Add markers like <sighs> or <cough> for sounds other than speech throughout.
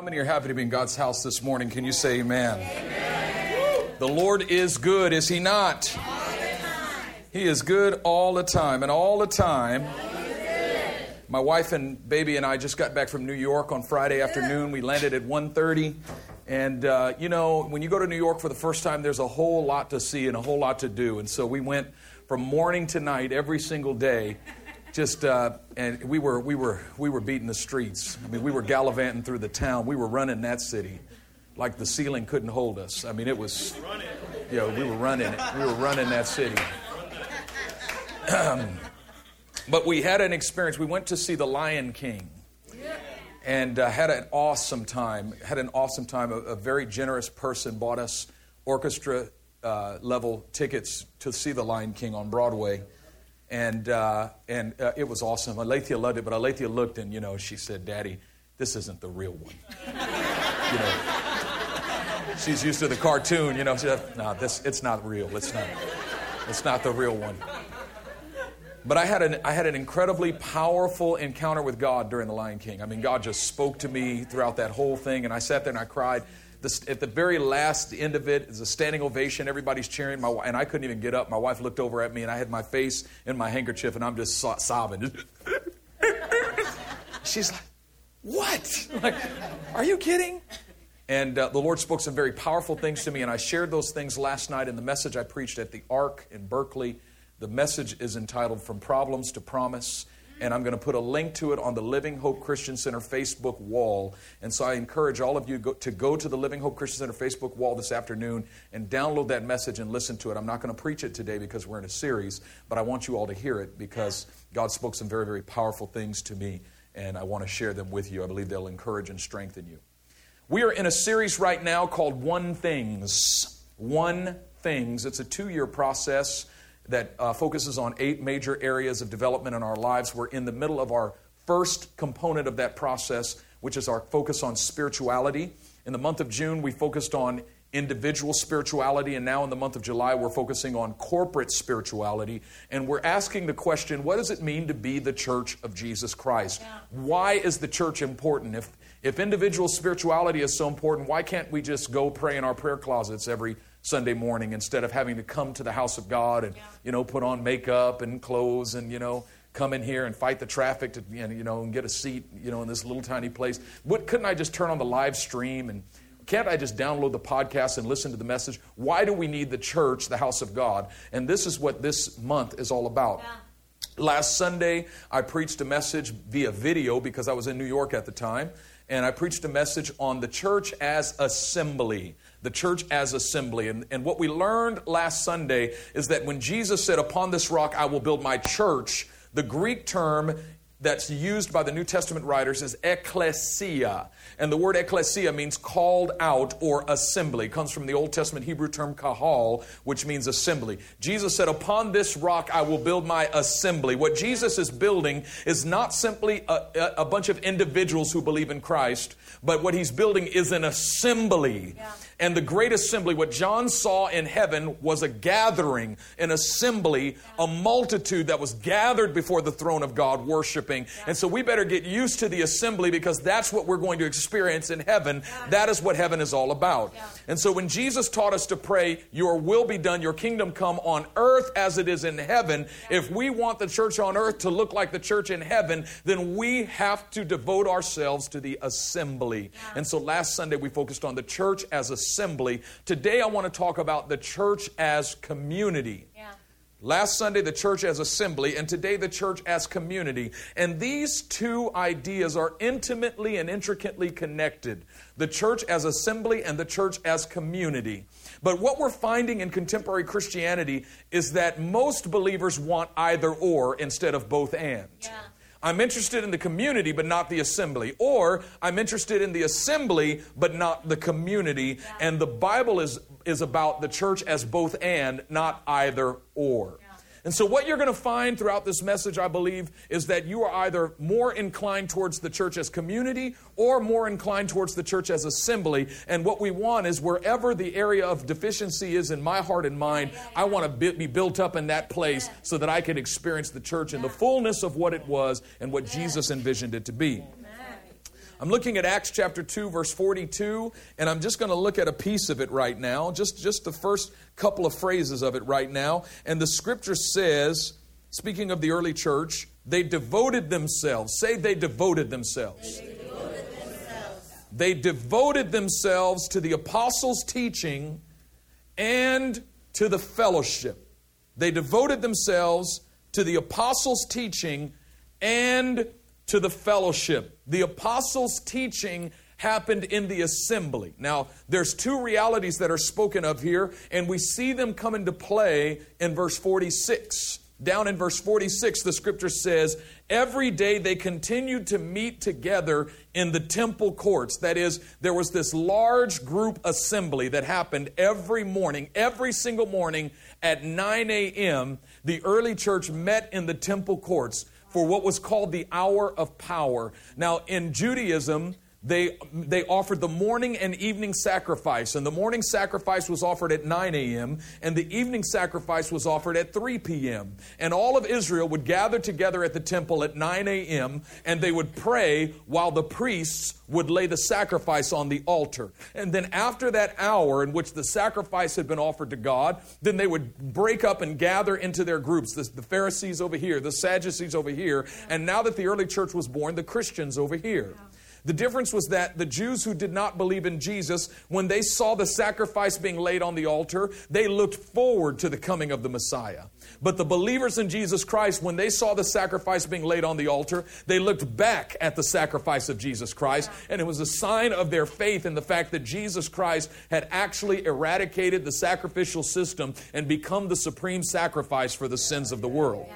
How many are happy to be in God's house this morning? Can you say amen? amen. The Lord is good, is He not? He is good all the time, and all the time. My wife and baby and I just got back from New York on Friday afternoon. We landed at 1:30, and uh, you know when you go to New York for the first time, there's a whole lot to see and a whole lot to do. And so we went from morning to night every single day just uh, and we were we were we were beating the streets. I mean, we were gallivanting through the town. We were running that city like the ceiling couldn't hold us. I mean, it was you know, we were running it. We were running that city. <clears throat> but we had an experience. We went to see The Lion King. And uh, had an awesome time. Had an awesome time. A, a very generous person bought us orchestra uh, level tickets to see The Lion King on Broadway and uh, and uh, it was awesome. Alethea loved it, but Alethea looked and you know she said, "Daddy, this isn't the real one." you know, she's used to the cartoon. You know, she said, "No, this it's not real. It's not. It's not the real one." But I had an I had an incredibly powerful encounter with God during the Lion King. I mean, God just spoke to me throughout that whole thing, and I sat there and I cried at the very last end of it, it is a standing ovation. Everybody's cheering. My, and I couldn't even get up. My wife looked over at me, and I had my face in my handkerchief, and I'm just so- sobbing. <laughs> She's like, What? Like, are you kidding? And uh, the Lord spoke some very powerful things to me, and I shared those things last night in the message I preached at the Ark in Berkeley. The message is entitled From Problems to Promise and I'm going to put a link to it on the Living Hope Christian Center Facebook wall. And so I encourage all of you go, to go to the Living Hope Christian Center Facebook wall this afternoon and download that message and listen to it. I'm not going to preach it today because we're in a series, but I want you all to hear it because God spoke some very, very powerful things to me, and I want to share them with you. I believe they'll encourage and strengthen you. We are in a series right now called One Things. One Things. It's a two year process that uh, focuses on eight major areas of development in our lives. We're in the middle of our first component of that process, which is our focus on spirituality. In the month of June, we focused on individual spirituality, and now in the month of July, we're focusing on corporate spirituality. And we're asking the question what does it mean to be the church of Jesus Christ? Yeah. Why is the church important? If, if individual spirituality is so important, why can't we just go pray in our prayer closets every Sunday morning instead of having to come to the house of God and, yeah. you know, put on makeup and clothes and, you know, come in here and fight the traffic to, you know, and get a seat, you know, in this little tiny place. What, couldn't I just turn on the live stream and can't I just download the podcast and listen to the message? Why do we need the church, the house of God? And this is what this month is all about. Yeah. Last Sunday, I preached a message via video because I was in New York at the time, and I preached a message on the church as assembly the church as assembly. And, and what we learned last Sunday is that when Jesus said, Upon this rock I will build my church, the Greek term that's used by the New Testament writers is ecclesia. And the word ecclesia means called out or assembly. It comes from the Old Testament Hebrew term kahal, which means assembly. Jesus said, Upon this rock I will build my assembly. What Jesus is building is not simply a, a bunch of individuals who believe in Christ, but what he's building is an assembly. Yeah. And the great assembly, what John saw in heaven was a gathering, an assembly, a multitude that was gathered before the throne of God worshiping. And so we better get used to the assembly because that's what we're going to experience in heaven. That is what heaven is all about. And so when Jesus taught us to pray, Your will be done, your kingdom come on earth as it is in heaven, if we want the church on earth to look like the church in heaven, then we have to devote ourselves to the assembly. And so last Sunday we focused on the church as a assembly. Today I want to talk about the church as community. Yeah. Last Sunday, the church as assembly, and today, the church as community. And these two ideas are intimately and intricately connected the church as assembly and the church as community. But what we're finding in contemporary Christianity is that most believers want either or instead of both and. Yeah. I'm interested in the community, but not the assembly. Or I'm interested in the assembly, but not the community. Yeah. And the Bible is, is about the church as both and, not either or. Yeah. And so, what you're going to find throughout this message, I believe, is that you are either more inclined towards the church as community or more inclined towards the church as assembly. And what we want is wherever the area of deficiency is in my heart and mind, I want to be built up in that place so that I can experience the church in the fullness of what it was and what Jesus envisioned it to be. I'm looking at Acts chapter 2, verse 42, and I'm just going to look at a piece of it right now, just, just the first couple of phrases of it right now. And the scripture says, speaking of the early church, they devoted themselves. Say, they devoted themselves. They devoted themselves, they devoted themselves to the apostles' teaching and to the fellowship. They devoted themselves to the apostles' teaching and to the fellowship. The apostles' teaching happened in the assembly. Now, there's two realities that are spoken of here, and we see them come into play in verse 46. Down in verse 46, the scripture says, Every day they continued to meet together in the temple courts. That is, there was this large group assembly that happened every morning, every single morning at 9 a.m. The early church met in the temple courts for what was called the hour of power. Now, in Judaism, they, they offered the morning and evening sacrifice. And the morning sacrifice was offered at 9 a.m., and the evening sacrifice was offered at 3 p.m. And all of Israel would gather together at the temple at 9 a.m., and they would pray while the priests would lay the sacrifice on the altar. And then after that hour in which the sacrifice had been offered to God, then they would break up and gather into their groups the, the Pharisees over here, the Sadducees over here, and now that the early church was born, the Christians over here. The difference was that the Jews who did not believe in Jesus, when they saw the sacrifice being laid on the altar, they looked forward to the coming of the Messiah. But the believers in Jesus Christ, when they saw the sacrifice being laid on the altar, they looked back at the sacrifice of Jesus Christ, and it was a sign of their faith in the fact that Jesus Christ had actually eradicated the sacrificial system and become the supreme sacrifice for the sins of the world.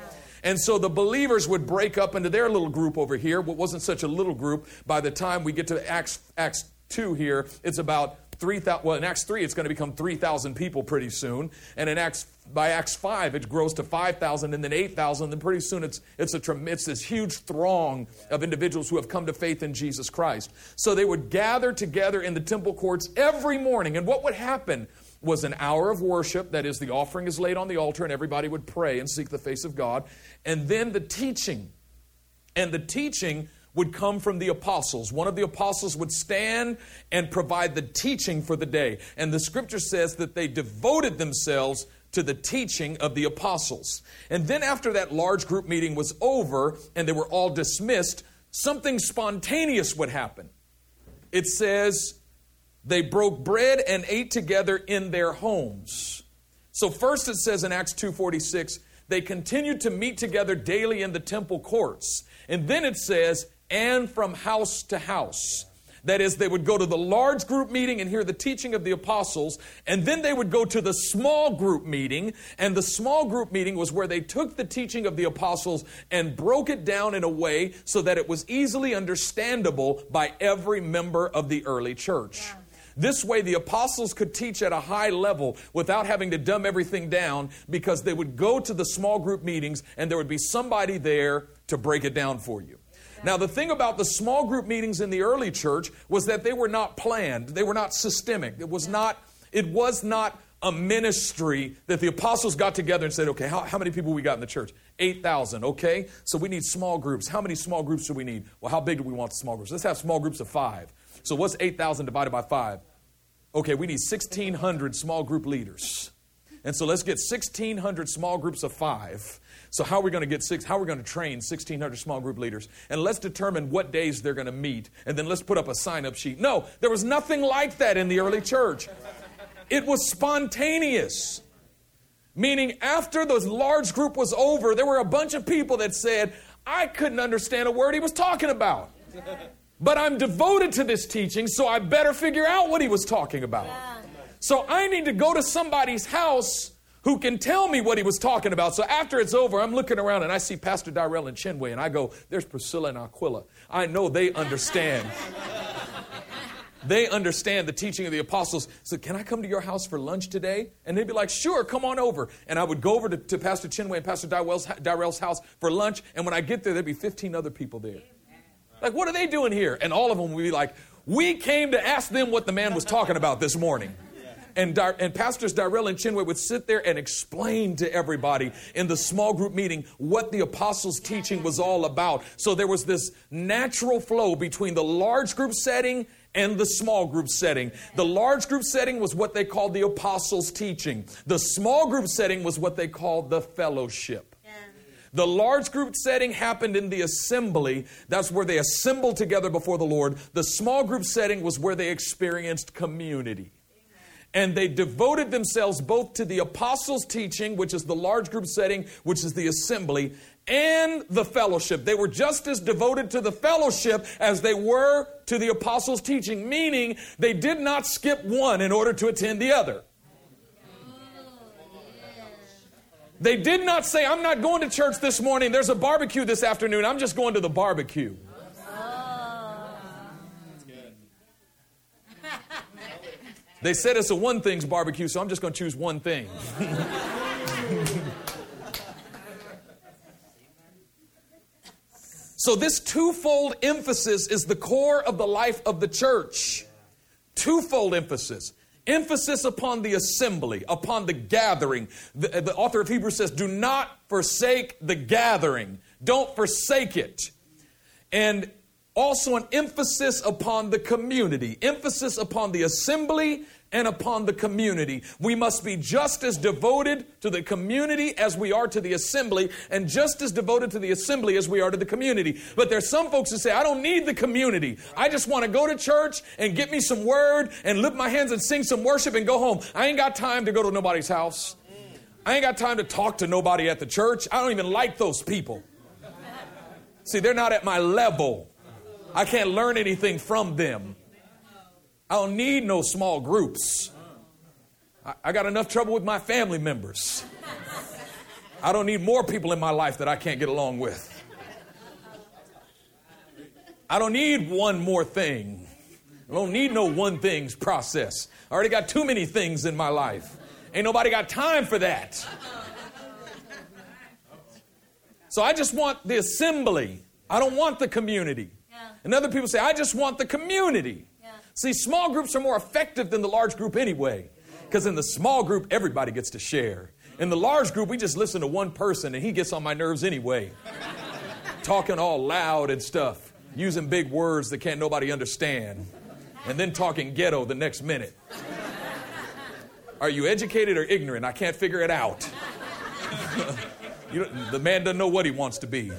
And so the believers would break up into their little group over here, what wasn't such a little group. By the time we get to Acts, Acts 2 here, it's about 3,000. Well, in Acts 3, it's going to become 3,000 people pretty soon. And in Acts, by Acts 5, it grows to 5,000 and then 8,000. And pretty soon it's, it's, a, it's this huge throng of individuals who have come to faith in Jesus Christ. So they would gather together in the temple courts every morning. And what would happen? Was an hour of worship. That is, the offering is laid on the altar and everybody would pray and seek the face of God. And then the teaching. And the teaching would come from the apostles. One of the apostles would stand and provide the teaching for the day. And the scripture says that they devoted themselves to the teaching of the apostles. And then, after that large group meeting was over and they were all dismissed, something spontaneous would happen. It says, they broke bread and ate together in their homes. So first it says in Acts 2:46, they continued to meet together daily in the temple courts. And then it says, and from house to house. That is, they would go to the large group meeting and hear the teaching of the apostles, and then they would go to the small group meeting. And the small group meeting was where they took the teaching of the apostles and broke it down in a way so that it was easily understandable by every member of the early church. Yeah. This way, the apostles could teach at a high level without having to dumb everything down because they would go to the small group meetings and there would be somebody there to break it down for you. Now, the thing about the small group meetings in the early church was that they were not planned, they were not systemic. It was not, it was not a ministry that the apostles got together and said, okay, how, how many people we got in the church? 8,000, okay? So we need small groups. How many small groups do we need? Well, how big do we want the small groups? Let's have small groups of five. So what's 8,000 divided by 5? Okay, we need 1,600 small group leaders. And so let's get 1,600 small groups of five. So how are we going to get six? How are we going to train 1,600 small group leaders? And let's determine what days they're going to meet. And then let's put up a sign-up sheet. No, there was nothing like that in the early church. It was spontaneous. Meaning, after the large group was over, there were a bunch of people that said, I couldn't understand a word he was talking about. But I'm devoted to this teaching, so I better figure out what he was talking about. Yeah. So I need to go to somebody's house who can tell me what he was talking about. So after it's over, I'm looking around and I see Pastor Darrell and Chinwe, and I go, There's Priscilla and Aquila. I know they understand. <laughs> they understand the teaching of the apostles. So, can I come to your house for lunch today? And they'd be like, Sure, come on over. And I would go over to, to Pastor Chinwe and Pastor Darrell's, Darrell's house for lunch. And when I get there, there'd be 15 other people there. Like, what are they doing here? And all of them would be like, we came to ask them what the man was talking about this morning. And, and Pastors Darrell and Chinwe would sit there and explain to everybody in the small group meeting what the apostles' teaching was all about. So there was this natural flow between the large group setting and the small group setting. The large group setting was what they called the apostles' teaching, the small group setting was what they called the fellowship. The large group setting happened in the assembly. That's where they assembled together before the Lord. The small group setting was where they experienced community. And they devoted themselves both to the apostles' teaching, which is the large group setting, which is the assembly, and the fellowship. They were just as devoted to the fellowship as they were to the apostles' teaching, meaning they did not skip one in order to attend the other. They did not say, I'm not going to church this morning. There's a barbecue this afternoon. I'm just going to the barbecue. They said it's a one things barbecue, so I'm just going to choose one thing. <laughs> so, this twofold emphasis is the core of the life of the church. Twofold emphasis. Emphasis upon the assembly, upon the gathering. The, the, author of Hebrews says, Do not forsake the gathering. Don't forsake it. And also an emphasis upon the community, emphasis upon the assembly and upon the community. We must be just as devoted to the community as we are to the assembly, and just as devoted to the assembly as we are to the community. But there's some folks who say, I don't need the community. I just want to go to church and get me some word and lift my hands and sing some worship and go home. I ain't got time to go to nobody's house. I ain't got time to talk to nobody at the church. I don't even like those people. See, they're not at my level. I can't learn anything from them. I don't need no small groups. I, I got enough trouble with my family members. I don't need more people in my life that I can't get along with. I don't need one more thing. I don't need no one things process. I already got too many things in my life. Ain't nobody got time for that. So I just want the assembly. I don't want the community. Yeah. And other people say, I just want the community. See, small groups are more effective than the large group anyway. Because in the small group, everybody gets to share. In the large group, we just listen to one person and he gets on my nerves anyway. talking all loud and stuff, using big words that can't nobody understand, and then talking ghetto the next minute. Are you educated or ignorant? I can't figure it out. <laughs> the man doesn't know what he wants to be.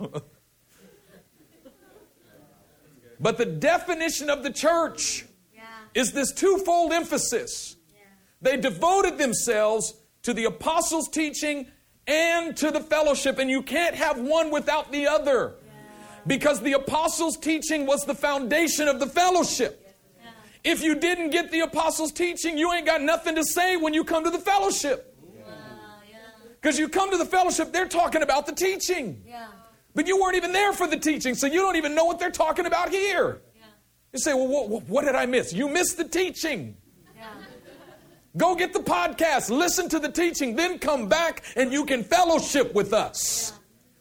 <laughs> But the definition of the church yeah. is this twofold emphasis. Yeah. They devoted themselves to the apostles' teaching and to the fellowship, and you can't have one without the other. Yeah. Because the apostles' teaching was the foundation of the fellowship. If you didn't get the apostles' teaching, you ain't got nothing to say when you come to the fellowship. Because you come to the fellowship, they're talking about the teaching. But you weren't even there for the teaching, so you don't even know what they're talking about here. Yeah. You say, well, what, what, did I miss? You missed the teaching. Yeah. Go get the podcast, listen to the teaching, then come back and you can fellowship with us. Yeah.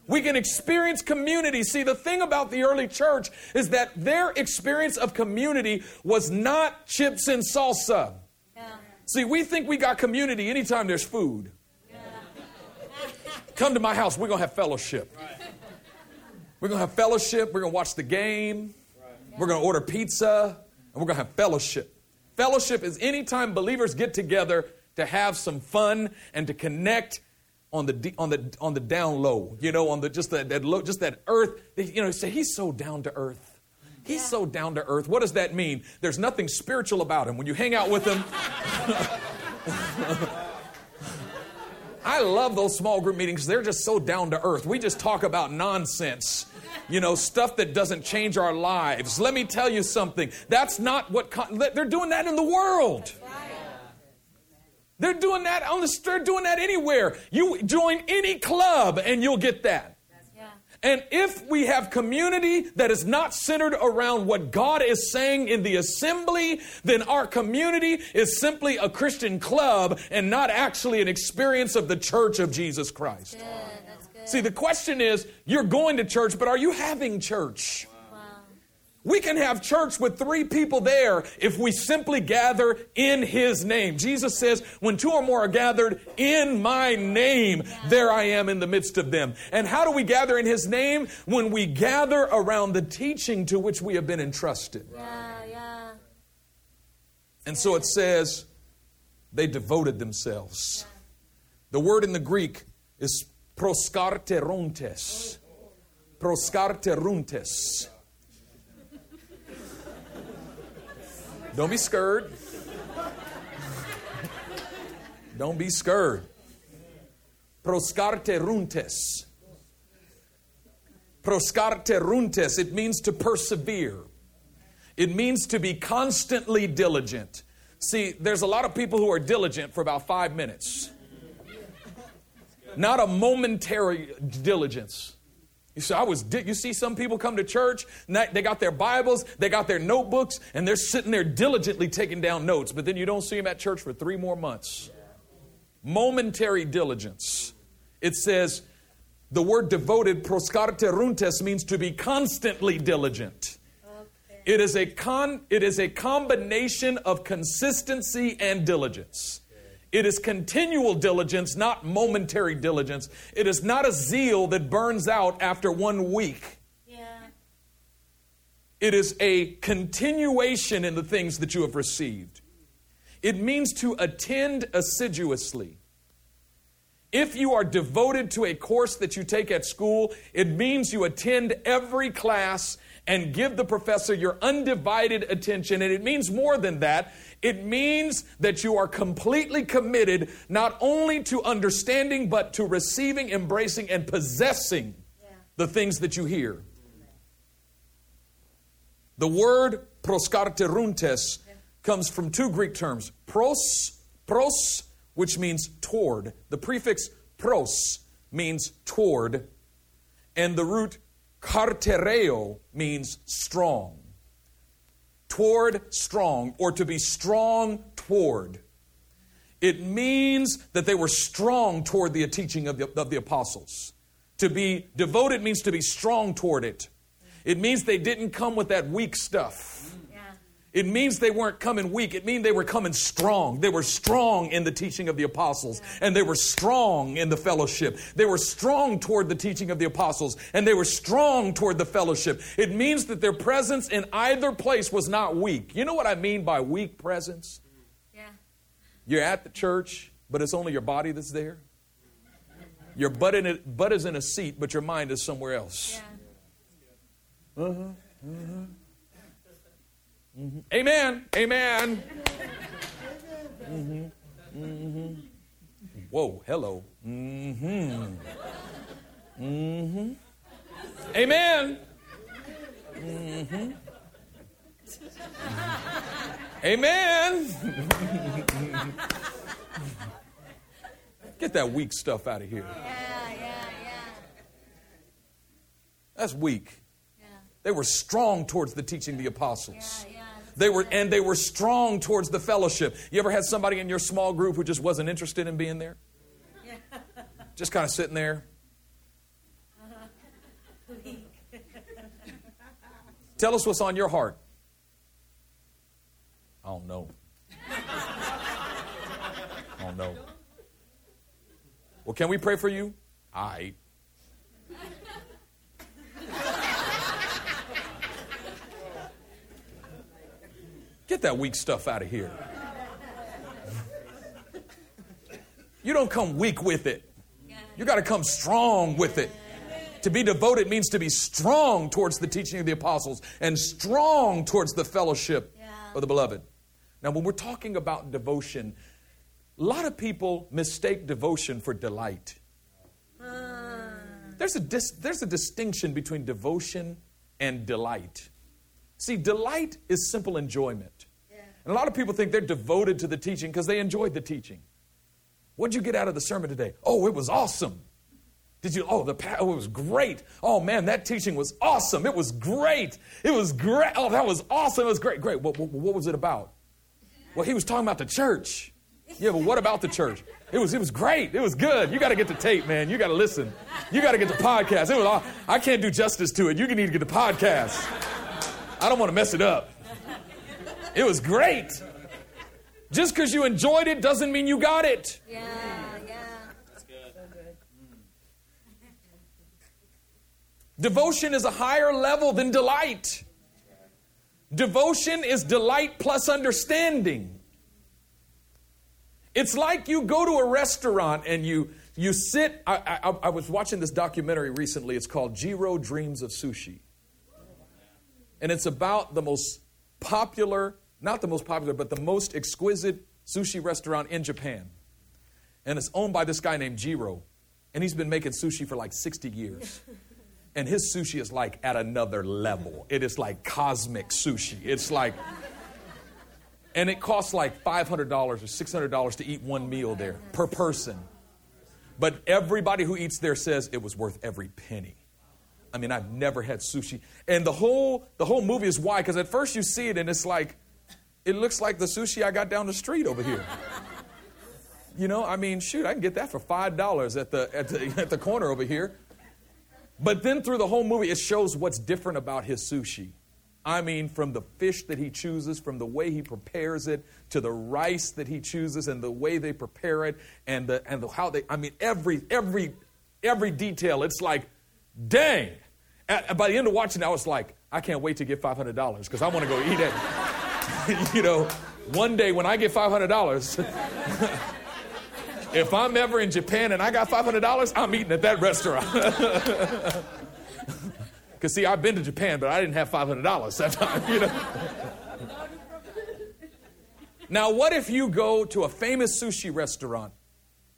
We can experience community. See, the thing about the early church is that their experience of community was not chips and salsa. See, we think we got community anytime there's food. Come to my house, we're going to have fellowship. Right. We're going to have fellowship. We're going to watch the game. We're going to order pizza. And we're going to have fellowship. Fellowship is anytime believers get together to have some fun and to connect on the on the on the down low, you know, on the just that, that low, just that earth. You know, say he's so down to earth. He's yeah. so down to earth. What does that mean? There's nothing spiritual about him. When you hang out with him, <laughs> I love those small group meetings. They're just so down to earth. We just talk about nonsense you know, stuff that doesn't change our lives. Let me tell you something. That's not what they're doing that in the world. They're doing that on the they're doing that anywhere. You join any club and you'll get that. And if we have community that is not centered around what God is saying in the assembly, then our community is simply a Christian club and not actually an experience of the church of Jesus Christ. See, the question is you're going to church, but are you having church? Wow. We can have church with three people there if we simply gather in His name. Jesus says, when two or more are gathered in my name, there I am in the midst of them. And how do we gather in His name? When we gather around the teaching to which we have been entrusted. Yeah, yeah. And so it says, they devoted themselves. The word in the Greek is proskarterontes. Proskarteruntes. Don't be scared. Don't be scared. Proskarteruntes. Proskarteruntes. It means to persevere. It means to be constantly diligent. See, there's a lot of people who are diligent for about five minutes, not a momentary diligence. You see, I was. Di- you see, some people come to church. They got their Bibles, they got their notebooks, and they're sitting there diligently taking down notes. But then you don't see them at church for three more months. Momentary diligence. It says the word devoted, proskarteruntes, means to be constantly diligent. It is a con. It is a combination of consistency and diligence. It is continual diligence, not momentary diligence. It is not a zeal that burns out after one week. Yeah. It is a continuation in the things that you have received. It means to attend assiduously. If you are devoted to a course that you take at school, it means you attend every class and give the professor your undivided attention. And it means more than that. It means that you are completely committed not only to understanding, but to receiving, embracing, and possessing Yeah. the things that you hear. The word proskarteruntes comes from two Greek terms pros, pros, which means toward. The prefix pros means toward, and the root kartereo means strong. Toward strong, or to be strong toward. It means that they were strong toward the teaching of the, of the apostles. To be devoted means to be strong toward it. It means they didn't come with that weak stuff. It means they weren't coming weak. It means they were coming strong. They were strong in the teaching of the apostles, and they were strong in the fellowship. They were strong toward the teaching of the apostles, and they were strong toward the fellowship. It means that their presence in either place was not weak. You know what I mean by weak presence? Mm. Yeah. You're at the church, but it's only your body that's there. Your butt, in it, butt is in a seat, but your mind is somewhere else. Yeah. Uh-huh, uh-huh. Amen. Amen. Mhm. Mhm. Whoa, hello. Mm-hmm. Mm-hmm. Amen. Mm-hmm. Amen. Get that weak stuff out of here. Yeah, yeah, yeah. That's weak. Yeah. They were strong towards the teaching of the apostles. Yeah, yeah. They were, and they were strong towards the fellowship. You ever had somebody in your small group who just wasn't interested in being there? <laughs> Just kind of sitting there. <laughs> Tell us what's on your heart. I don't know. <laughs> I don't know. Well, can we pray for you? All right. Get that weak stuff out of here. You don't come weak with it. You got to come strong with it. To be devoted means to be strong towards the teaching of the apostles and strong towards the fellowship of the beloved. Now, when we're talking about devotion, a lot of people mistake devotion for delight. There's a, dis- there's a distinction between devotion and delight. See, delight is simple enjoyment. And a lot of people think they're devoted to the teaching because they enjoyed the teaching. What'd you get out of the sermon today? Oh, it was awesome. Did you? Oh, the oh, it was great. Oh man, that teaching was awesome. It was great. It was great. Oh, that was awesome. It was great. Great. What, what, what was it about? Well, he was talking about the church. Yeah, but what about the church? It was it was great. It was good. You got to get the tape, man. You got to listen. You got to get the podcast. It was. I can't do justice to it. You need to get the podcast. I don't want to mess it up. It was great. Just because you enjoyed it doesn't mean you got it. Yeah, yeah. Devotion is a higher level than delight. Devotion is delight plus understanding. It's like you go to a restaurant and you you sit. I, I, I was watching this documentary recently. It's called Jiro Dreams of Sushi, and it's about the most popular, not the most popular, but the most exquisite sushi restaurant in Japan, and it's owned by this guy named Jiro, and he's been making sushi for like sixty years. <laughs> And his sushi is like at another level. It is like cosmic sushi. It's like, and it costs like $500 or $600 to eat one meal there per person. But everybody who eats there says it was worth every penny. I mean, I've never had sushi. And the whole the whole movie is why because at first you see it and it's like it looks like the sushi I got down the street over here. You know, I mean, shoot, I can get that for five dollars at the, at the <laughs> at the corner over here. But then through the whole movie, it shows what's different about his sushi. I mean, from the fish that he chooses, from the way he prepares it, to the rice that he chooses, and the way they prepare it, and the and the, how they. I mean, every every every detail. It's like, dang. At, by the end of watching, I was like, I can't wait to get five hundred dollars because I want to go eat it. <laughs> you know, one day when I get five hundred dollars. <laughs> If I'm ever in Japan and I got $500, I'm eating at that restaurant. <laughs> Because, see, I've been to Japan, but I didn't have $500 that time, you know. now, what if you go to a famous sushi restaurant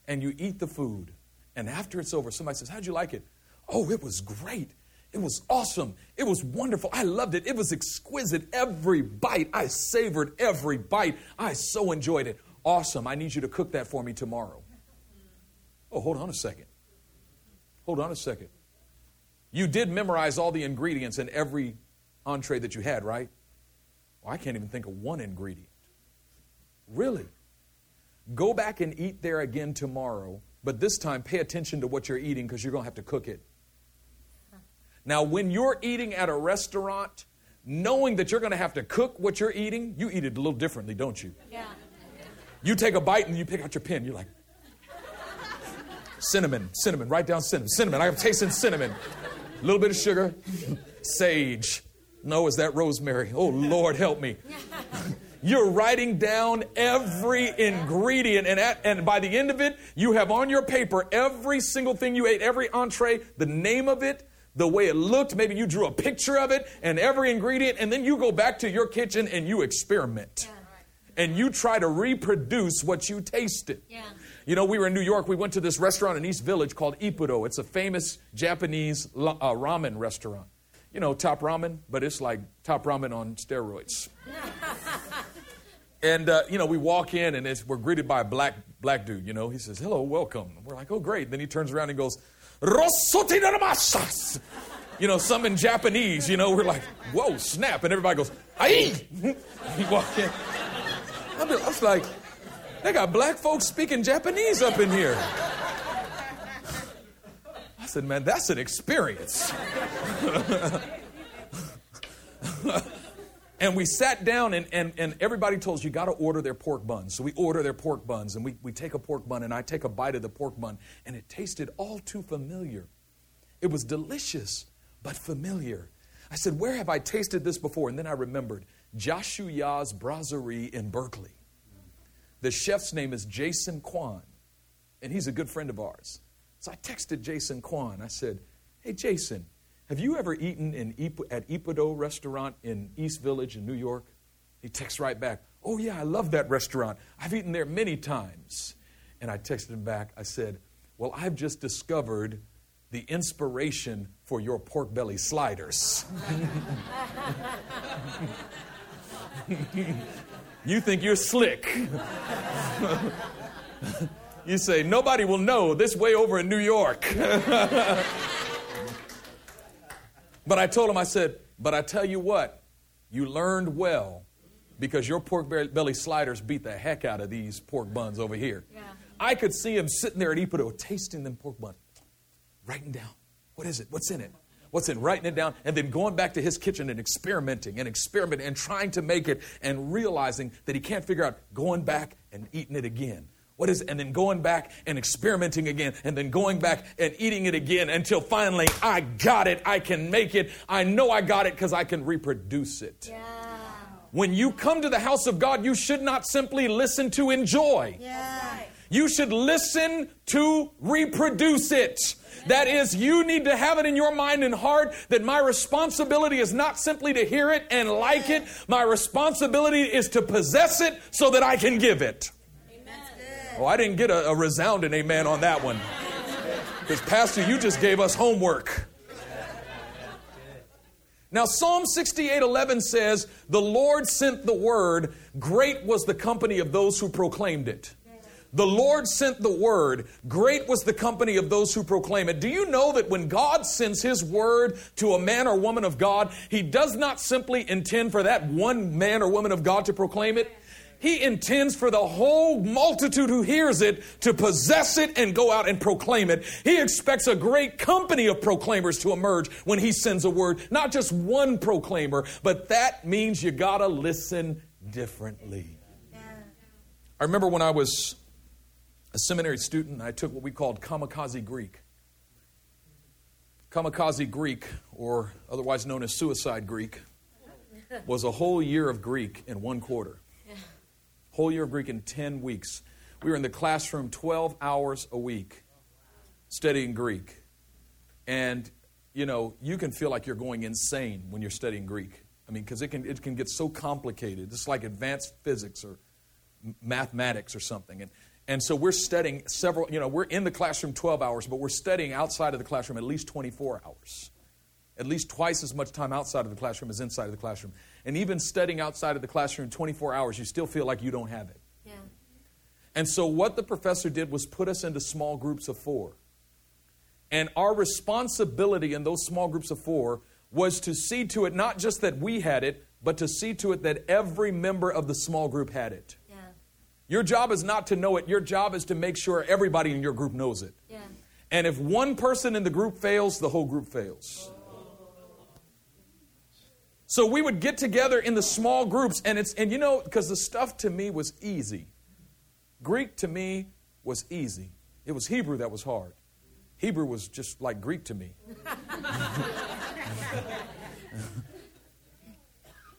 and you eat the food, and after it's over, somebody says, How'd you like it? Oh, it was great. It was awesome. It was wonderful. I loved it. It was exquisite. Every bite, I savored every bite. I so enjoyed it. Awesome. I need you to cook that for me tomorrow. Oh, hold on a second. Hold on a second. You did memorize all the ingredients in every entree that you had, right? Well, I can't even think of one ingredient. Really? Go back and eat there again tomorrow, but this time pay attention to what you're eating because you're going to have to cook it. Now, when you're eating at a restaurant, knowing that you're going to have to cook what you're eating, you eat it a little differently, don't you? Yeah. You take a bite and you pick out your pen. You're like, Cinnamon, cinnamon, write down cinnamon. Cinnamon, I'm tasting cinnamon. A little bit of sugar, <laughs> sage. No, is that rosemary? Oh, Lord, help me. <laughs> You're writing down every ingredient, and, at, and by the end of it, you have on your paper every single thing you ate, every entree, the name of it, the way it looked. Maybe you drew a picture of it, and every ingredient, and then you go back to your kitchen and you experiment. Yeah. And you try to reproduce what you tasted. Yeah. You know, we were in New York. We went to this restaurant in East Village called Ippudo. It's a famous Japanese uh, ramen restaurant. You know, top ramen, but it's like top ramen on steroids. <laughs> and uh, you know, we walk in and we're greeted by a black black dude. You know, he says, "Hello, welcome." We're like, "Oh, great." Then he turns around and goes, "Rosoti. You know, some in Japanese. You know, we're like, "Whoa, snap!" And everybody goes, "Ai!" we <laughs> walk in. I was like. They got black folks speaking Japanese up in here. I said, man, that's an experience. <laughs> and we sat down, and, and, and everybody told us you got to order their pork buns. So we order their pork buns, and we, we take a pork bun, and I take a bite of the pork bun, and it tasted all too familiar. It was delicious, but familiar. I said, Where have I tasted this before? And then I remembered Joshu-ya Brasserie in Berkeley. The chef's name is Jason Kwan, and he's a good friend of ours. So I texted Jason Kwan. I said, Hey, Jason, have you ever eaten in at Ippudo restaurant in East Village in New York? He texts right back, Oh, yeah, I love that restaurant. I've eaten there many times. And I texted him back. I said, Well, I've just discovered the inspiration for your pork belly sliders. <laughs> You think you're slick. <laughs> you say, nobody will know this way over in New York. <laughs> but I told him, I said, but I tell you what, you learned well because your pork belly sliders beat the heck out of these pork buns over here. Yeah. I could see him sitting there at Ippudo tasting them pork buns, writing down, what is it? What's in it? What's in writing it down and then going back to his kitchen and experimenting and experimenting and trying to make it and realizing that he can't figure out going back and eating it again. What is it? And then going back and experimenting again, and then going back and eating it again until finally I got it. I can make it. I know I got it because I can reproduce it. Yeah. When you come to the house of God, you should not simply listen to enjoy. Yeah. You should listen to reproduce it. That is, you need to have it in your mind and heart that my responsibility is not simply to hear it and like it. My responsibility is to possess it so that I can give it. Oh, I didn't get a, a resounding amen on that one. Because, Pastor, you just gave us homework. Now, Psalm 68 11 says, The Lord sent the word, great was the company of those who proclaimed it. The Lord sent the word. Great was the company of those who proclaim it. Do you know that when God sends his word to a man or woman of God, he does not simply intend for that one man or woman of God to proclaim it? He intends for the whole multitude who hears it to possess it and go out and proclaim it. He expects a great company of proclaimers to emerge when he sends a word, not just one proclaimer, but that means you gotta listen differently. I remember when I was a seminary student, I took what we called kamikaze Greek. Kamikaze Greek, or otherwise known as suicide Greek, was a whole year of Greek in one quarter. Whole year of Greek in 10 weeks. We were in the classroom 12 hours a week studying Greek. And, you know, you can feel like you're going insane when you're studying Greek. I mean, because it can, it can get so complicated. It's like advanced physics or mathematics or something. And, and so we're studying several, you know, we're in the classroom 12 hours, but we're studying outside of the classroom at least 24 hours. At least twice as much time outside of the classroom as inside of the classroom. And even studying outside of the classroom 24 hours, you still feel like you don't have it. Yeah. And so what the professor did was put us into small groups of four. And our responsibility in those small groups of four was to see to it not just that we had it, but to see to it that every member of the small group had it. Yeah. Your job is not to know it, your job is to make sure everybody in your group knows it. Yeah. And if one person in the group fails, the whole group fails. Oh. So we would get together in the small groups, and it's and you know because the stuff to me was easy. Greek to me was easy. It was Hebrew that was hard. Hebrew was just like Greek to me. <laughs>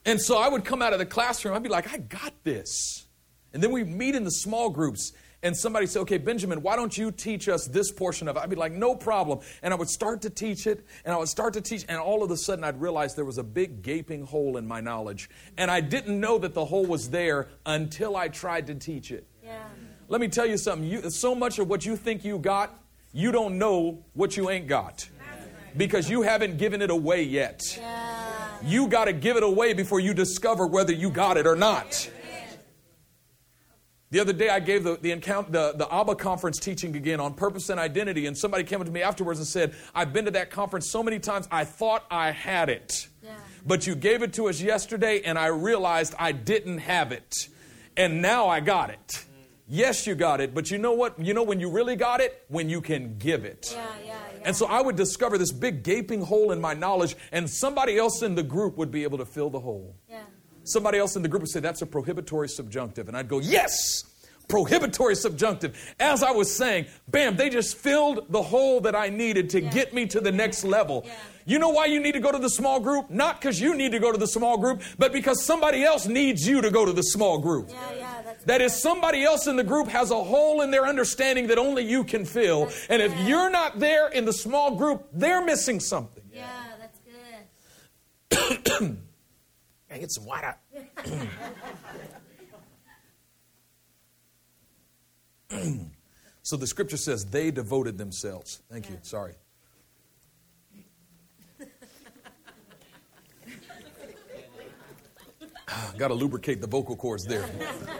and so I would come out of the classroom, I'd be like, I got this. And then we meet in the small groups, and somebody say, okay, Benjamin, why don't you teach us this portion of it? I'd be like, no problem. And I would start to teach it, and I would start to teach, and all of a sudden I'd realize there was a big gaping hole in my knowledge. And I didn't know that the hole was there until I tried to teach it. Yeah. Let me tell you something. You, so much of what you think you got, you don't know what you ain't got because you haven't given it away yet. Yeah. You got to give it away before you discover whether you got it or not. The other day, I gave the, the, encounter, the, the ABBA conference teaching again on purpose and identity, and somebody came up to me afterwards and said, I've been to that conference so many times, I thought I had it. Yeah. But you gave it to us yesterday, and I realized I didn't have it. And now I got it. Mm. Yes, you got it, but you know what? You know when you really got it? When you can give it. Yeah, yeah, yeah. And so I would discover this big gaping hole in my knowledge, and somebody else in the group would be able to fill the hole. yeah. Somebody else in the group would say, That's a prohibitory subjunctive. And I'd go, Yes, prohibitory subjunctive. As I was saying, bam, they just filled the hole that I needed to Yeah. get me to the next level. Yeah. You know why you need to go to the small group? Not because you need to go to the small group, but because somebody else needs you to go to the small group. Yeah, yeah, that's That is, somebody else in the group has a hole in their understanding that only you can fill. That's And if good. you're not there in the small group, they're missing something. Yeah, that's good. <coughs> Can I get some water? <clears throat> so the scripture says they devoted themselves. Thank you. Sorry. <sighs> Got to lubricate the vocal cords there.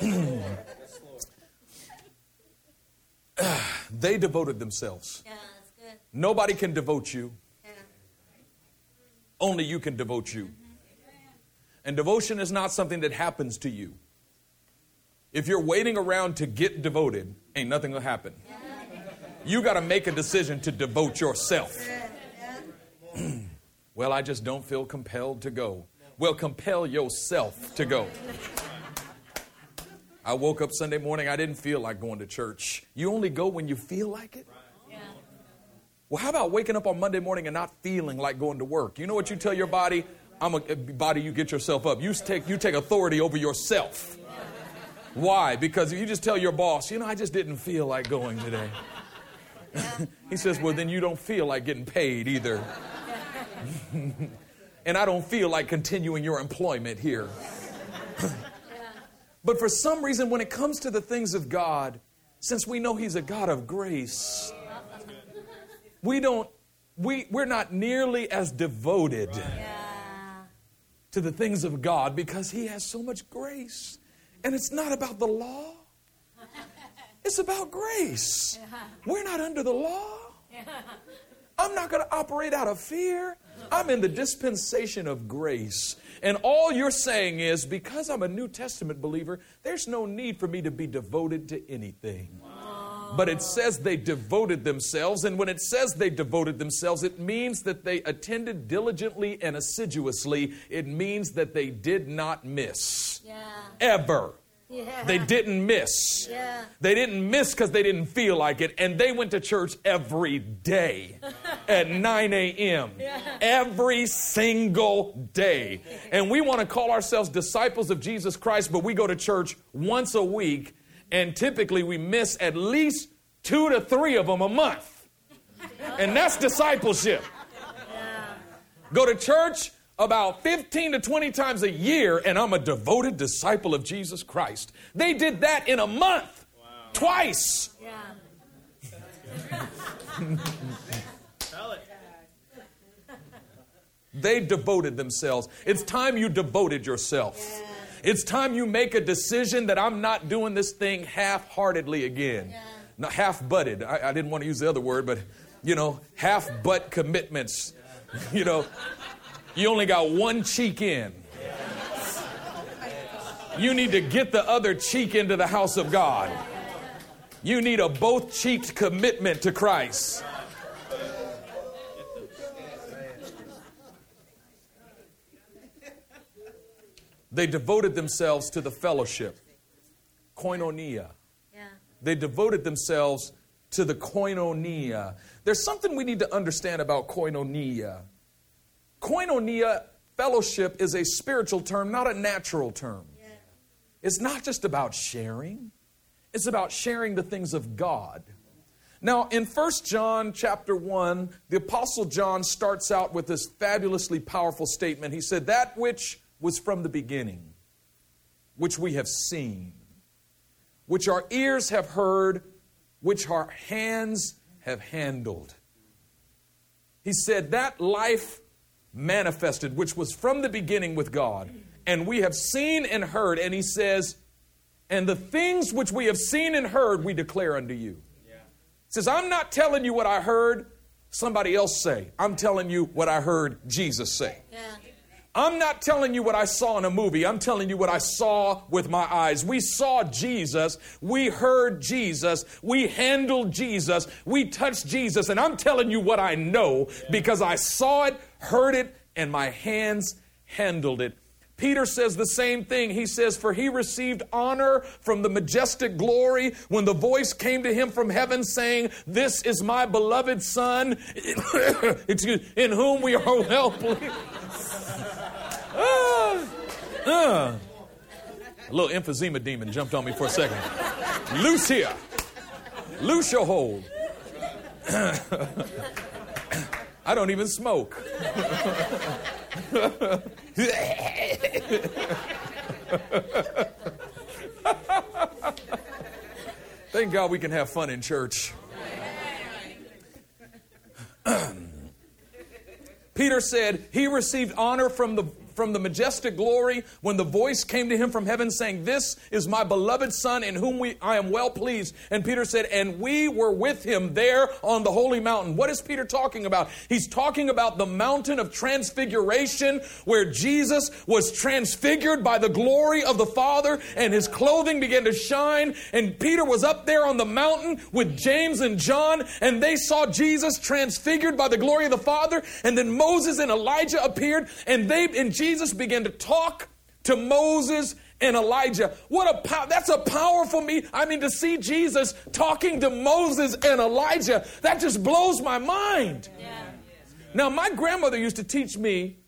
<clears throat> they devoted themselves. Yeah, that's good. Nobody can devote you, Yeah. only you can devote you. And devotion is not something that happens to you. If you're waiting around to get devoted, ain't nothing gonna happen. You got to make a decision to devote yourself. <clears throat> Well, I just don't feel compelled to go. Well, compel yourself to go. I woke up Sunday morning, I didn't feel like going to church. You only go when you feel like it? Well, how about waking up on Monday morning and not feeling like going to work? You know what you tell your body? I'm a body, you get yourself up. You take, you take authority over yourself. Why? Because if you just tell your boss, you know, I just didn't feel like going today. <laughs> he says, well, then you don't feel like getting paid either. <laughs> and I don't feel like continuing your employment here. <laughs> but for some reason, when it comes to the things of God, since we know He's a God of grace, we don't, we, we're not nearly as devoted Yeah. To the things of God because He has so much grace. And it's not about the law, it's about grace. We're not under the law. I'm not going to operate out of fear. I'm in the dispensation of grace. And all you're saying is because I'm a New Testament believer, there's no need for me to be devoted to anything. But it says they devoted themselves. And when it says they devoted themselves, it means that they attended diligently and assiduously. It means that they did not miss. Yeah. Ever. Yeah. They didn't miss. Yeah. They didn't miss because they didn't feel like it. And they went to church every day <laughs> at 9 a.m. Every single day. And we want to call ourselves disciples of Jesus Christ, but we go to church once a week. And typically we miss at least two to three of them a month. And that's discipleship. Go to church about 15 to 20 times a year, and I'm a devoted disciple of Jesus Christ. They did that in a month, twice. Yeah. <laughs> They devoted themselves. It's time you devoted yourself. It's time you make a decision that I'm not doing this thing half heartedly again. Yeah. Not half butted. I, I didn't want to use the other word, but, you know, half butt commitments. You know, you only got one cheek in. You need to get the other cheek into the house of God. You need a both cheeked commitment to Christ. They devoted themselves to the fellowship, koinonia. Yeah. They devoted themselves to the koinonia. There's something we need to understand about koinonia. Koinonia, fellowship, is a spiritual term, not a natural term. Yeah. It's not just about sharing, it's about sharing the things of God. Now, in 1 John chapter 1, the Apostle John starts out with this fabulously powerful statement. He said, That which was from the beginning, which we have seen, which our ears have heard, which our hands have handled. He said, That life manifested, which was from the beginning with God, and we have seen and heard. And he says, And the things which we have seen and heard, we declare unto you. He says, I'm not telling you what I heard somebody else say. I'm telling you what I heard Jesus say. Yeah. I'm not telling you what I saw in a movie. I'm telling you what I saw with my eyes. We saw Jesus. We heard Jesus. We handled Jesus. We touched Jesus. And I'm telling you what I know because I saw it, heard it, and my hands handled it. Peter says the same thing. He says, For he received honor from the majestic glory when the voice came to him from heaven saying, This is my beloved Son, <coughs> in whom we are well pleased. Ah, ah. A little emphysema demon jumped on me for a second. Loose here. Loose your hold. <coughs> I don't even smoke. <laughs> Thank God we can have fun in church. <coughs> Peter said he received honor from the from the majestic glory when the voice came to him from heaven saying, This is my beloved Son in whom we, I am well pleased. And Peter said, And we were with him there on the holy mountain. What is Peter talking about? He's talking about the mountain of transfiguration where Jesus was transfigured by the glory of the Father and his clothing began to shine. And Peter was up there on the mountain with James and John and they saw Jesus transfigured by the glory of the Father. And then Moses and Elijah appeared and they and Jesus began to talk to Moses and Elijah. What a pow- that's a powerful me. I mean to see Jesus talking to Moses and Elijah, that just blows my mind. Yeah. Now my grandmother used to teach me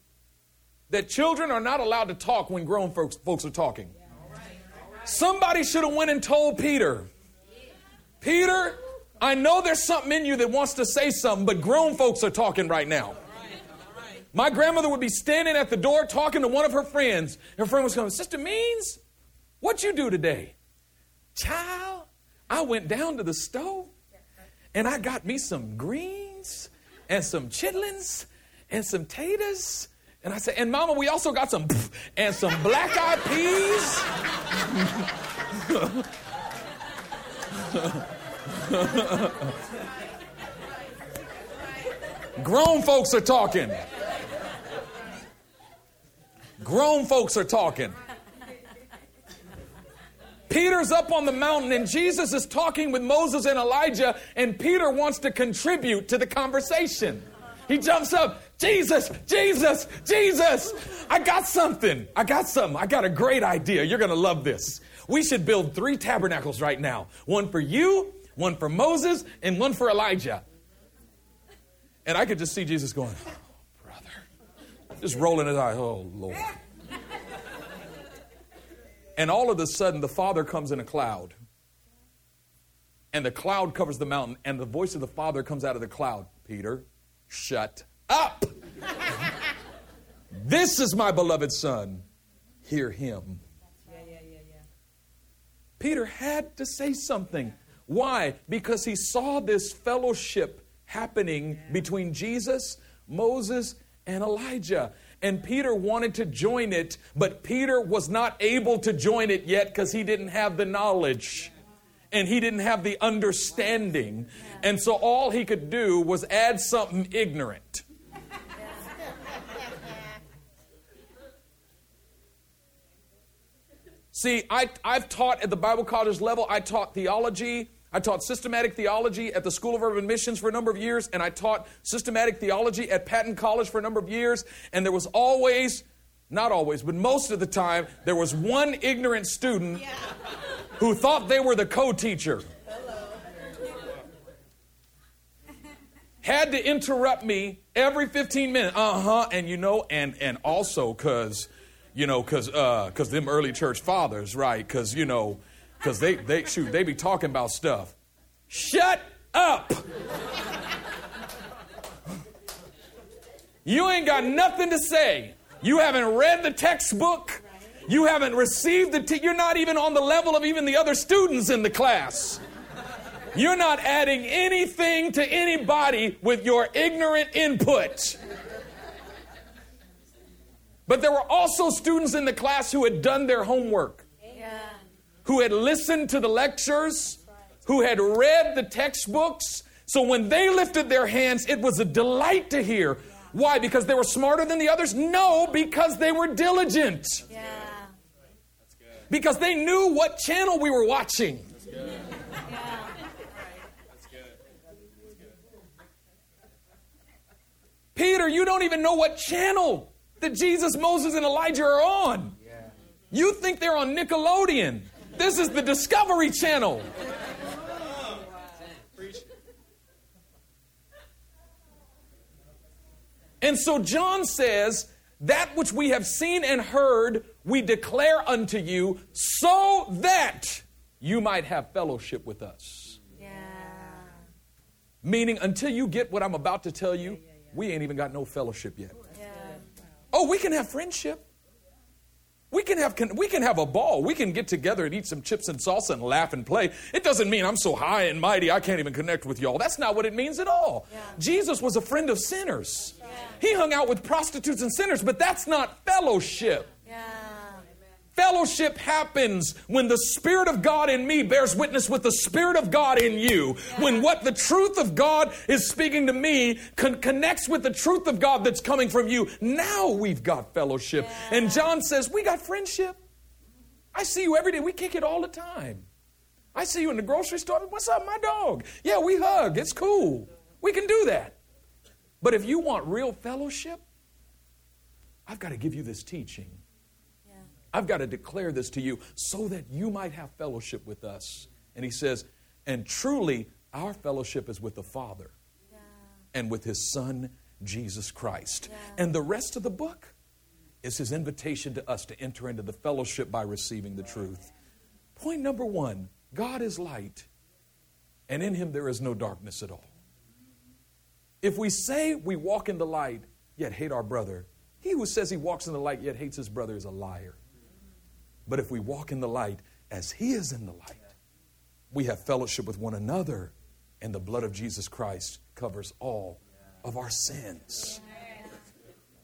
that children are not allowed to talk when grown folks, folks are talking. Somebody should have went and told Peter, Peter, I know there's something in you that wants to say something, but grown folks are talking right now. My grandmother would be standing at the door talking to one of her friends. Her friend was going, Sister Means, what you do today? Child, I went down to the stove and I got me some greens and some chitlins and some taters. And I said, and mama, we also got some and some black eyed peas. <laughs> Grown folks are talking. Grown folks are talking. Peter's up on the mountain and Jesus is talking with Moses and Elijah, and Peter wants to contribute to the conversation. He jumps up, Jesus, Jesus, Jesus, I got something. I got something. I got a great idea. You're going to love this. We should build three tabernacles right now one for you, one for Moses, and one for Elijah. And I could just see Jesus going, just rolling his eyes, oh, Lord. And all of a sudden, the Father comes in a cloud. And the cloud covers the mountain, and the voice of the Father comes out of the cloud Peter, shut up. this is my beloved Son. Hear him. Peter had to say something. Why? Because he saw this fellowship happening between Jesus, Moses, and Elijah. And Peter wanted to join it, but Peter was not able to join it yet because he didn't have the knowledge and he didn't have the understanding. And so all he could do was add something ignorant. See, I, I've taught at the Bible college level, I taught theology. I taught systematic theology at the School of Urban Missions for a number of years, and I taught systematic theology at Patten College for a number of years. And there was always, not always, but most of the time, there was one ignorant student Yeah. who thought they were the co teacher. Had to interrupt me every 15 minutes. Uh huh. And you know, and, and also because, you know, because uh, cause them early church fathers, right? Because, you know, because they, they, shoot, they be talking about stuff. Shut up. You ain't got nothing to say. You haven't read the textbook. You haven't received the, te- you're not even on the level of even the other students in the class. You're not adding anything to anybody with your ignorant input. But there were also students in the class who had done their homework. Who had listened to the lectures, who had read the textbooks. So when they lifted their hands, it was a delight to hear. Why? Because they were smarter than the others? No, because they were diligent. Yeah. Because they knew what channel we were watching. Yeah. Peter, you don't even know what channel that Jesus, Moses, and Elijah are on. You think they're on Nickelodeon. This is the Discovery Channel. And so John says, That which we have seen and heard, we declare unto you, so that you might have fellowship with us. Yeah. Meaning, until you get what I'm about to tell you, we ain't even got no fellowship yet. Yeah. Oh, we can have friendship. We can have can, we can have a ball. We can get together and eat some chips and salsa and laugh and play. It doesn't mean I'm so high and mighty I can't even connect with y'all. That's not what it means at all. Yeah. Jesus was a friend of sinners. Yeah. He hung out with prostitutes and sinners, but that's not fellowship. Yeah. Fellowship happens when the Spirit of God in me bears witness with the Spirit of God in you. Yeah. When what the truth of God is speaking to me con- connects with the truth of God that's coming from you. Now we've got fellowship. Yeah. And John says, We got friendship. I see you every day. We kick it all the time. I see you in the grocery store. What's up, my dog? Yeah, we hug. It's cool. We can do that. But if you want real fellowship, I've got to give you this teaching. I've got to declare this to you so that you might have fellowship with us. And he says, and truly, our fellowship is with the Father Yeah. and with his Son, Jesus Christ. Yeah. And the rest of the book is his invitation to us to enter into the fellowship by receiving the truth. Point number one God is light, and in him there is no darkness at all. If we say we walk in the light, yet hate our brother, he who says he walks in the light yet hates his brother is a liar. But if we walk in the light as he is in the light, we have fellowship with one another, and the blood of Jesus Christ covers all of our sins.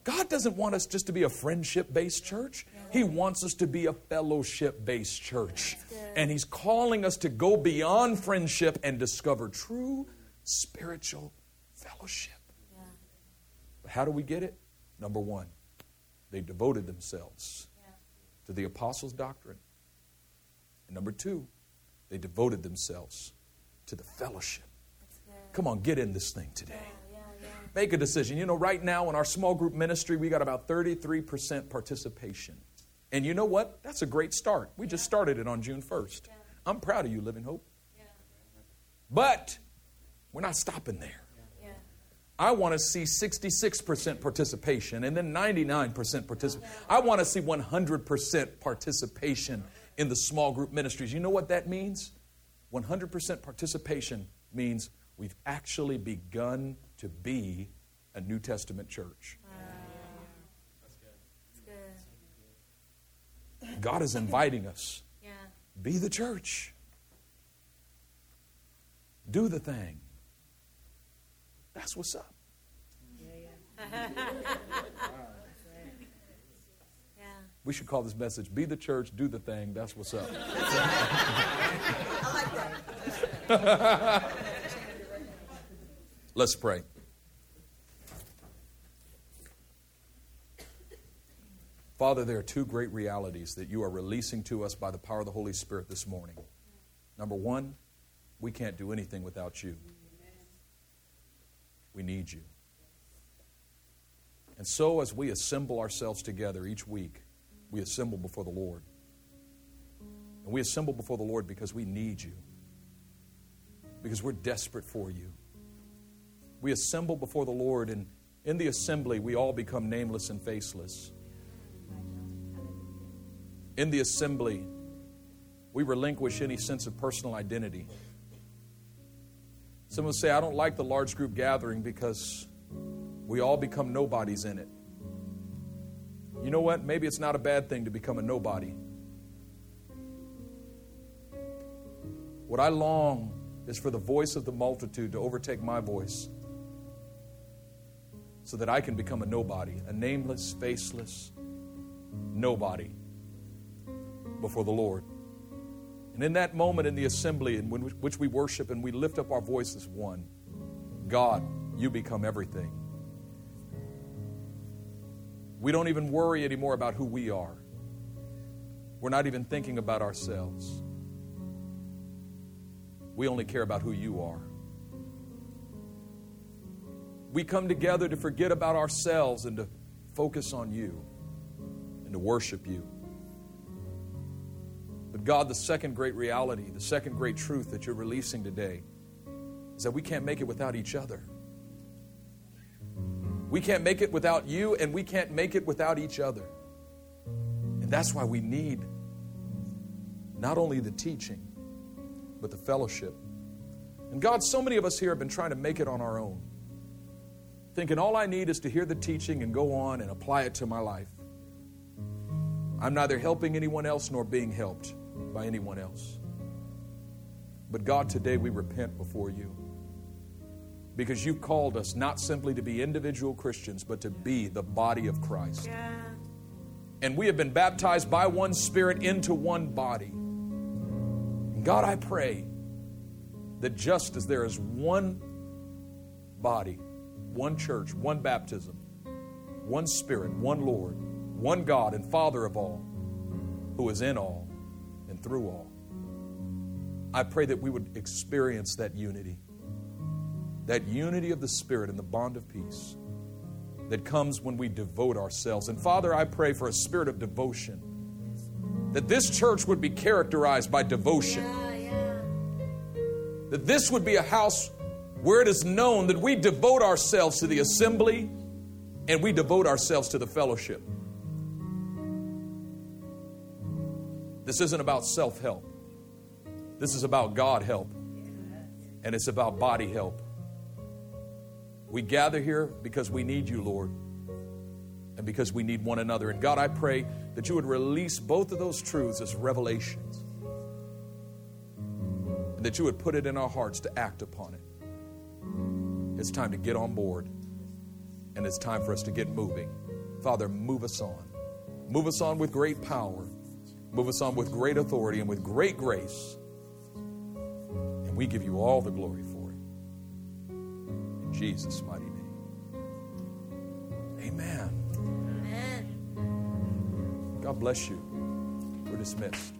God doesn't want us just to be a friendship based church. He wants us to be a fellowship based church. And He's calling us to go beyond friendship and discover true spiritual fellowship. How do we get it? Number one, they devoted themselves. To the apostles' doctrine. And number two, they devoted themselves to the fellowship. Come on, get in this thing today. Yeah, yeah, yeah. Make a decision. You know, right now in our small group ministry, we got about 33% participation. And you know what? That's a great start. We just started it on June 1st. I'm proud of you, Living Hope. But we're not stopping there. Yeah. I want to see 66% participation and then 99% participation. I want to see 100% participation in the small group ministries. You know what that means? 100% participation means we've actually begun to be a New Testament church. God is inviting us. <laughs> Yeah. Be the church. Do the thing. That's what's up. Yeah. We should call this message Be the church, do the thing. That's what's up. <laughs> Let's pray. Father, there are two great realities that you are releasing to us by the power of the Holy Spirit this morning. Number one, we can't do anything without you. We need you. And so, as we assemble ourselves together each week, we assemble before the Lord. And we assemble before the Lord because we need you, because we're desperate for you. We assemble before the Lord, and in the assembly, we all become nameless and faceless. In the assembly, we relinquish any sense of personal identity. Some will say, I don't like the large group gathering because we all become nobodies in it. You know what? Maybe it's not a bad thing to become a nobody. What I long is for the voice of the multitude to overtake my voice so that I can become a nobody, a nameless, faceless nobody before the Lord. And in that moment in the assembly in which we worship and we lift up our voices one, God, you become everything. We don't even worry anymore about who we are. We're not even thinking about ourselves. We only care about who you are. We come together to forget about ourselves and to focus on you and to worship you. But God, the second great reality, the second great truth that you're releasing today is that we can't make it without each other. We can't make it without you, and we can't make it without each other. And that's why we need not only the teaching, but the fellowship. And God, so many of us here have been trying to make it on our own, thinking all I need is to hear the teaching and go on and apply it to my life. I'm neither helping anyone else nor being helped by anyone else. But God, today we repent before you. because you've called us not simply to be individual Christians, but to be the body of Christ. Yeah. And we have been baptized by one Spirit into one body. And God, I pray that just as there is one body, one church, one baptism, one Spirit, one Lord, one God and Father of all, who is in all through all, I pray that we would experience that unity that unity of the Spirit and the bond of peace that comes when we devote ourselves. And Father, I pray for a spirit of devotion, that this church would be characterized by devotion, Yeah, yeah. that this would be a house where it is known that we devote ourselves to the assembly and we devote ourselves to the fellowship. This isn't about self help. This is about God help. And it's about body help. We gather here because we need you, Lord, and because we need one another. And God, I pray that you would release both of those truths as revelations, and that you would put it in our hearts to act upon it. It's time to get on board, and it's time for us to get moving. Father, move us on. Move us on with great power, move us on with great authority, and with great grace. And we give you all the glory for it. In Jesus' mighty name. Amen. Amen. God bless you. We're dismissed.